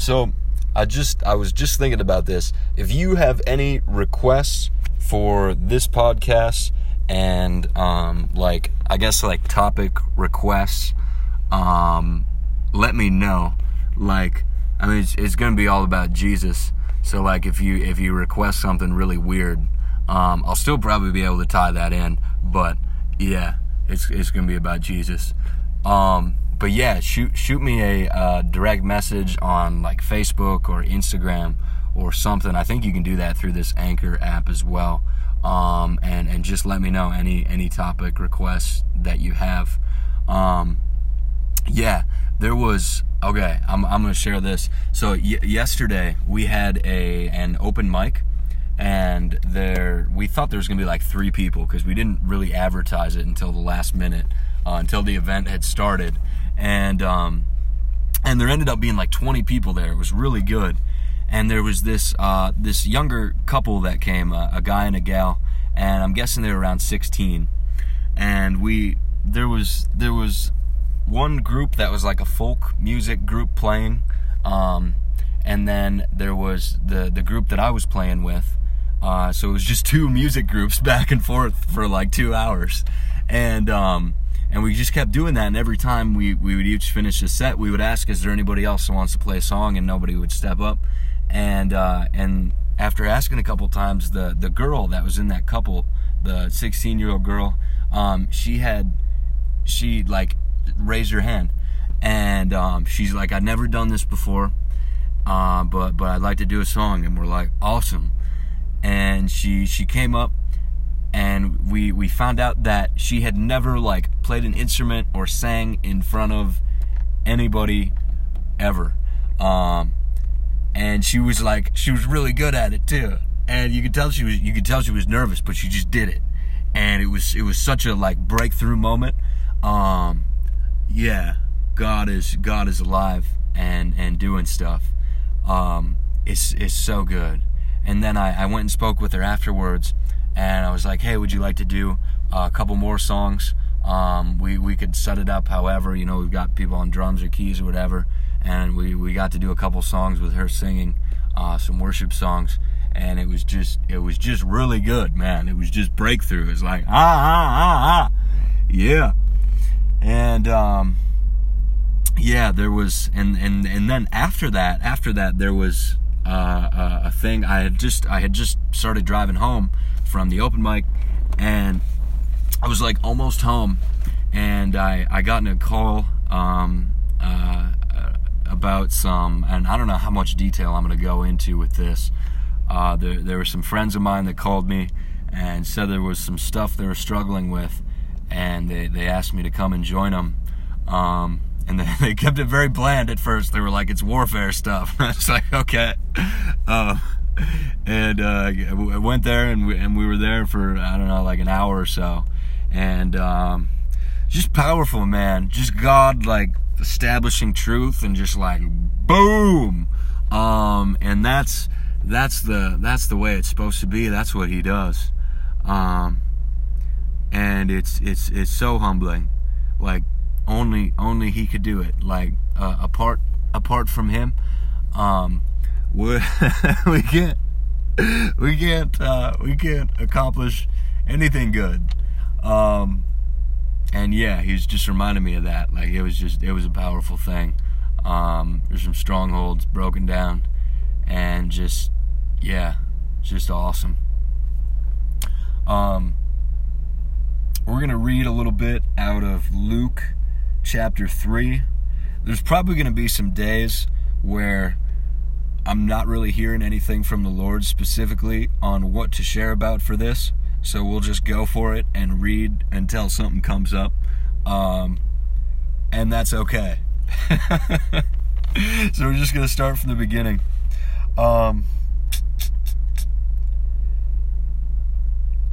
So I just I was just thinking about this. If you have any requests for this podcast and um, like I guess like topic requests, um, let me know. Like I mean, it's, it's gonna be all about Jesus. So like if you if you request something really weird, um, I'll still probably be able to tie that in. But yeah, it's it's gonna be about Jesus. Um, but yeah, shoot shoot me a uh, direct message on like Facebook or Instagram or something. I think you can do that through this Anchor app as well. Um, and and just let me know any any topic requests that you have. Um, yeah, there was okay. I'm I'm gonna share this. So y- yesterday we had a an open mic, and there we thought there was gonna be like three people because we didn't really advertise it until the last minute, uh, until the event had started, and um, and there ended up being like 20 people there. It was really good, and there was this uh, this younger couple that came, uh, a guy and a gal, and I'm guessing they were around 16, and we there was there was one group that was like a folk music group playing, um, and then there was the the group that I was playing with. Uh, so it was just two music groups back and forth for like two hours, and um, and we just kept doing that. And every time we we would each finish a set, we would ask, "Is there anybody else who wants to play a song?" And nobody would step up. And uh, and after asking a couple times, the the girl that was in that couple, the 16 year old girl, um, she had she like raised her hand, and um, she's like, "I've never done this before, uh, but but I'd like to do a song." And we're like, "Awesome!" And she she came up, and we we found out that she had never like played an instrument or sang in front of anybody ever, um, and she was like she was really good at it too. And you could tell she was you could tell she was nervous, but she just did it, and it was it was such a like breakthrough moment. Um, yeah, God is God is alive and and doing stuff. Um, it's it's so good. And then I, I went and spoke with her afterwards, and I was like, hey, would you like to do a couple more songs? Um, we we could set it up however you know we've got people on drums or keys or whatever, and we we got to do a couple songs with her singing uh, some worship songs. And it was just, it was just really good, man. It was just breakthrough. It was like, ah, ah, ah, ah. Yeah and um, yeah, there was, and and and then after that, after that, there was uh, a thing. I had just I had just started driving home from the open mic, and I was like almost home, and I I got in a call um, uh, about some, and I don't know how much detail I'm going to go into with this. Uh, there there were some friends of mine that called me and said there was some stuff they were struggling with and they, they asked me to come and join them. Um, and they, they, kept it very bland at first. They were like, "It's warfare stuff." I was like, "Okay," uh, and uh, I went there, and we, and we were there for I don't know, like an hour or so, and um, just powerful, man. Just God, like establishing truth, and just like boom, um, and that's that's the that's the way it's supposed to be. That's what He does. Um, and it's it's it's so humbling like only only he could do it like uh, apart apart from him um we we can't we can't uh, we can't accomplish anything good. Um and yeah he's just reminding me of that. Like it was just it was a powerful thing. Um there's some strongholds broken down and just yeah just awesome. Um we're to read a little bit out of Luke chapter 3. There's probably to be some days where I'm not really hearing anything from the Lord specifically on what to share about for this. So we'll just go for it and read until something comes up. Um, and that's okay. so we're just going to start from the beginning. Um,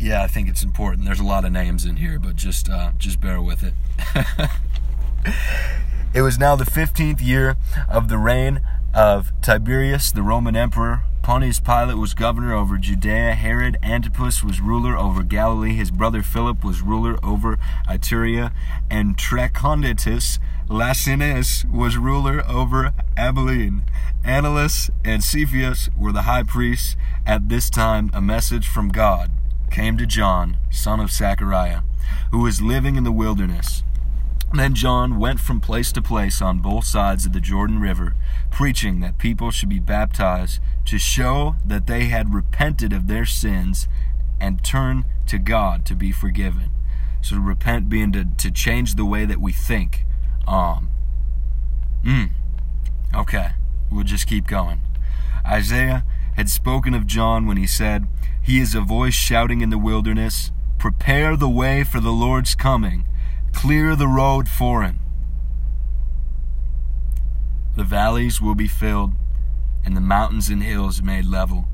yeah, I think it's important. There's a lot of names in here, but just uh, just bear with it. it was now the 15th year of the reign of Tiberius, the Roman emperor. Pontius Pilate was governor over Judea. Herod Antipas was ruler over Galilee. His brother Philip was ruler over Iturea. And Trachonitis Lysanias was ruler over Abilene. Ananus and Caiaphas were the high priests. At this time, a message from God came to John, son of Zechariah, who was living in the wilderness. Then John went from place to place on both sides of the Jordan River, preaching that people should be baptized to show that they had repented of their sins and turned to God to be forgiven. So to repent being to, to change the way that we think. Um, mm, okay, we'll just keep going. Isaiah had spoken of John when he said, He is a voice shouting in the wilderness, Prepare the way for the Lord's coming, clear the road for him. The valleys will be filled, and the mountains and hills made level.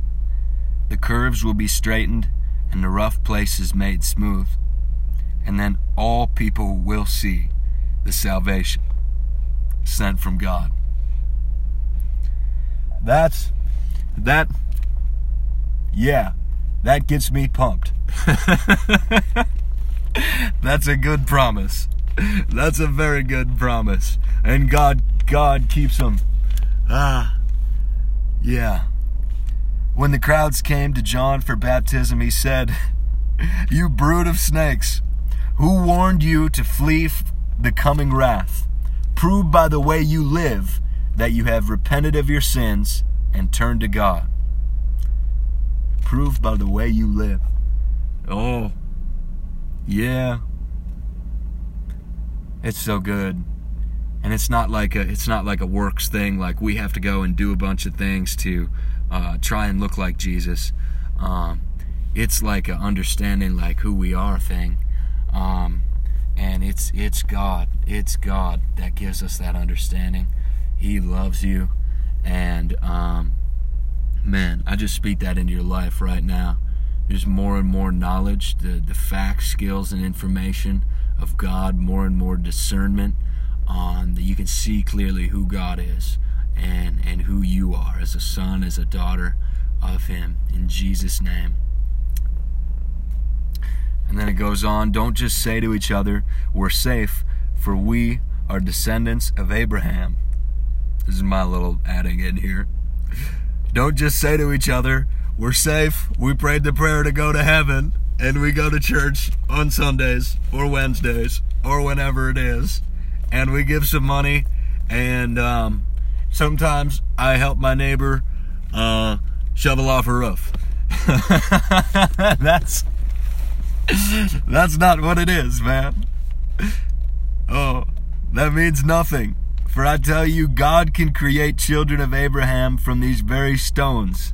The curves will be straightened, and the rough places made smooth. And then all people will see the salvation sent from God. That's that yeah, that gets me pumped. That's a good promise. That's a very good promise. And God God keeps them. Ah. Yeah. When the crowds came to John for baptism, he said, "You brood of snakes, who warned you to flee the coming wrath? Prove by the way you live that you have repented of your sins and turned to God." Prove by the way you live. Oh, yeah. It's so good. And it's not like a it's not like a works thing like we have to go and do a bunch of things to uh, try and look like Jesus. Um, it's like an understanding like who we are thing. Um, and it's it's God. It's God that gives us that understanding. He loves you and um, man, I just speak that into your life right now. There's more and more knowledge, the, the facts, skills, and information of God, more and more discernment on that you can see clearly who God is and, and who you are as a son, as a daughter of Him. In Jesus' name. And then it goes on don't just say to each other, We're safe, for we are descendants of Abraham. This is my little adding in here. Don't just say to each other, we're safe. We prayed the prayer to go to heaven and we go to church on Sundays or Wednesdays or whenever it is. And we give some money. And um, sometimes I help my neighbor uh, shovel off her roof. that's that's not what it is, man. Oh, that means nothing. For I tell you, God can create children of Abraham from these very stones.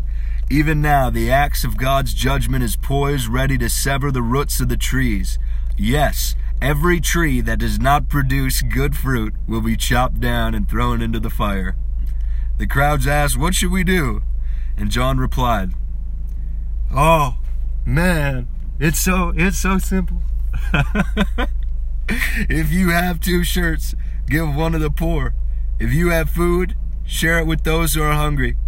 Even now, the axe of God's judgment is poised, ready to sever the roots of the trees. Yes, every tree that does not produce good fruit will be chopped down and thrown into the fire. The crowds asked, What should we do? And John replied, Oh, man, it's so it's so simple. if you have two shirts, give one to the poor. If you have food, share it with those who are hungry.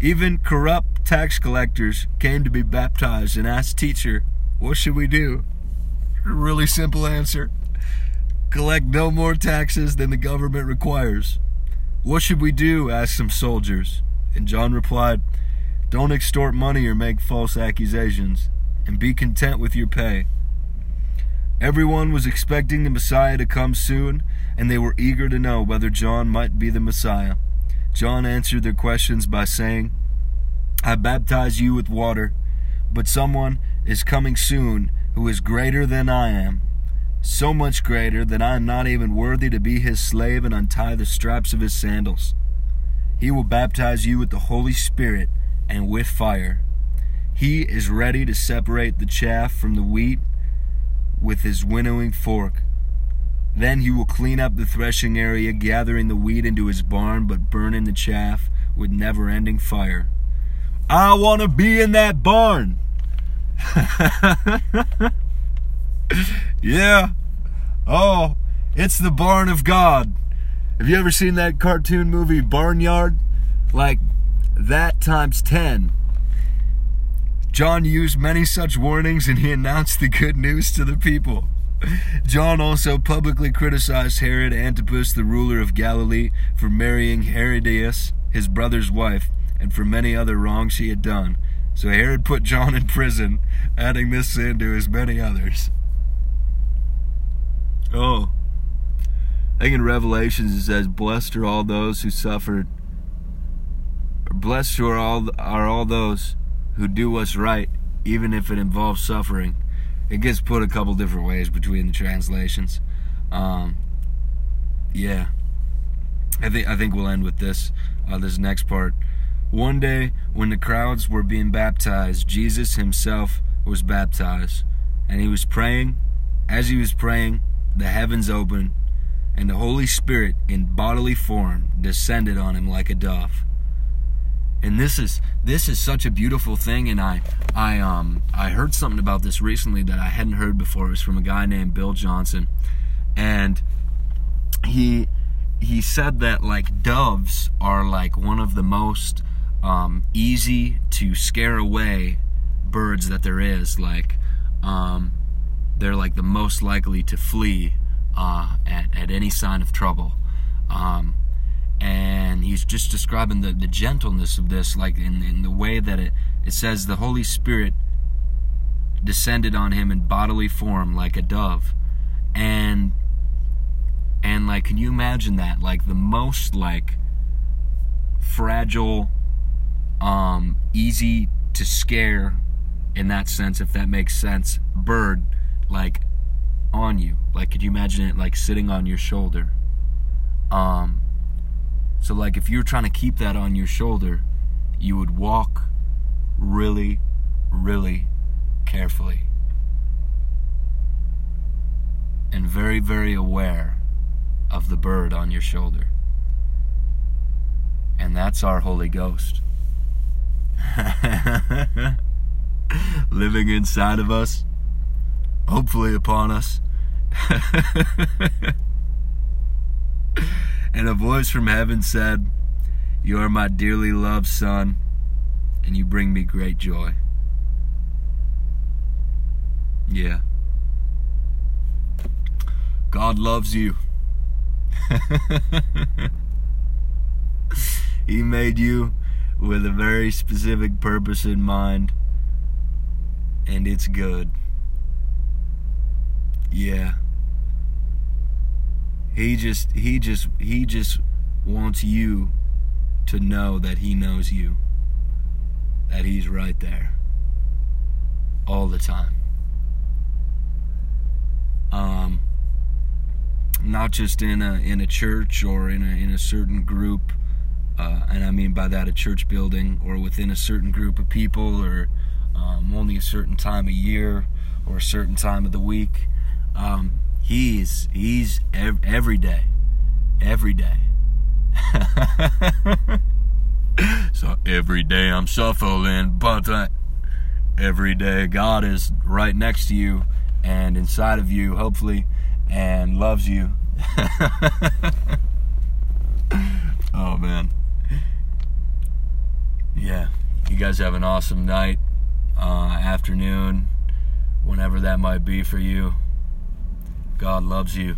Even corrupt tax collectors came to be baptized and asked, Teacher, what should we do? Really simple answer collect no more taxes than the government requires. What should we do? asked some soldiers. And John replied, Don't extort money or make false accusations, and be content with your pay. Everyone was expecting the Messiah to come soon, and they were eager to know whether John might be the Messiah. John answered their questions by saying, I baptize you with water, but someone is coming soon who is greater than I am, so much greater that I am not even worthy to be his slave and untie the straps of his sandals. He will baptize you with the Holy Spirit and with fire. He is ready to separate the chaff from the wheat with his winnowing fork. Then he will clean up the threshing area, gathering the wheat into his barn, but burning the chaff with never ending fire. I want to be in that barn. yeah. Oh, it's the barn of God. Have you ever seen that cartoon movie Barnyard? Like that times 10. John used many such warnings and he announced the good news to the people. John also publicly criticized Herod Antipas, the ruler of Galilee, for marrying Herodias, his brother's wife, and for many other wrongs he had done. So Herod put John in prison, adding this sin to his many others. Oh. I think in Revelations it says, Blessed are all those who suffered. Blessed are all, are all those who do what's right, even if it involves suffering. It gets put a couple different ways between the translations. Um, yeah. I think I think we'll end with this. Uh, this next part. One day, when the crowds were being baptized, Jesus himself was baptized, and he was praying. As he was praying, the heavens opened, and the Holy Spirit, in bodily form, descended on him like a dove. And this is this is such a beautiful thing, and I I um I heard something about this recently that I hadn't heard before. It was from a guy named Bill Johnson, and he he said that like doves are like one of the most um, easy to scare away birds that there is. Like um, they're like the most likely to flee uh, at, at any sign of trouble. Um, and he's just describing the, the gentleness of this, like in, in the way that it, it says the Holy Spirit descended on him in bodily form like a dove. And and like can you imagine that? Like the most like fragile, um, easy to scare in that sense, if that makes sense, bird like on you. Like, could you imagine it like sitting on your shoulder? Um, so like if you're trying to keep that on your shoulder, you would walk really, really carefully and very, very aware of the bird on your shoulder. And that's our Holy Ghost. Living inside of us hopefully upon us. and a voice from heaven said, You are my dearly loved Son, and you bring me great joy. Yeah. God loves you. he made you with a very specific purpose in mind, and it's good. Yeah. He just he just he just wants you to know that he knows you. That he's right there. All the time. Um not just in a in a church or in a in a certain group uh, and I mean by that a church building or within a certain group of people or um, only a certain time of year or a certain time of the week um, he's he's ev- every day, every day. so every day I'm suffering, but uh, every day God is right next to you and inside of you, hopefully, and loves you. oh man, yeah. You guys have an awesome night, uh, afternoon, whenever that might be for you. God loves you.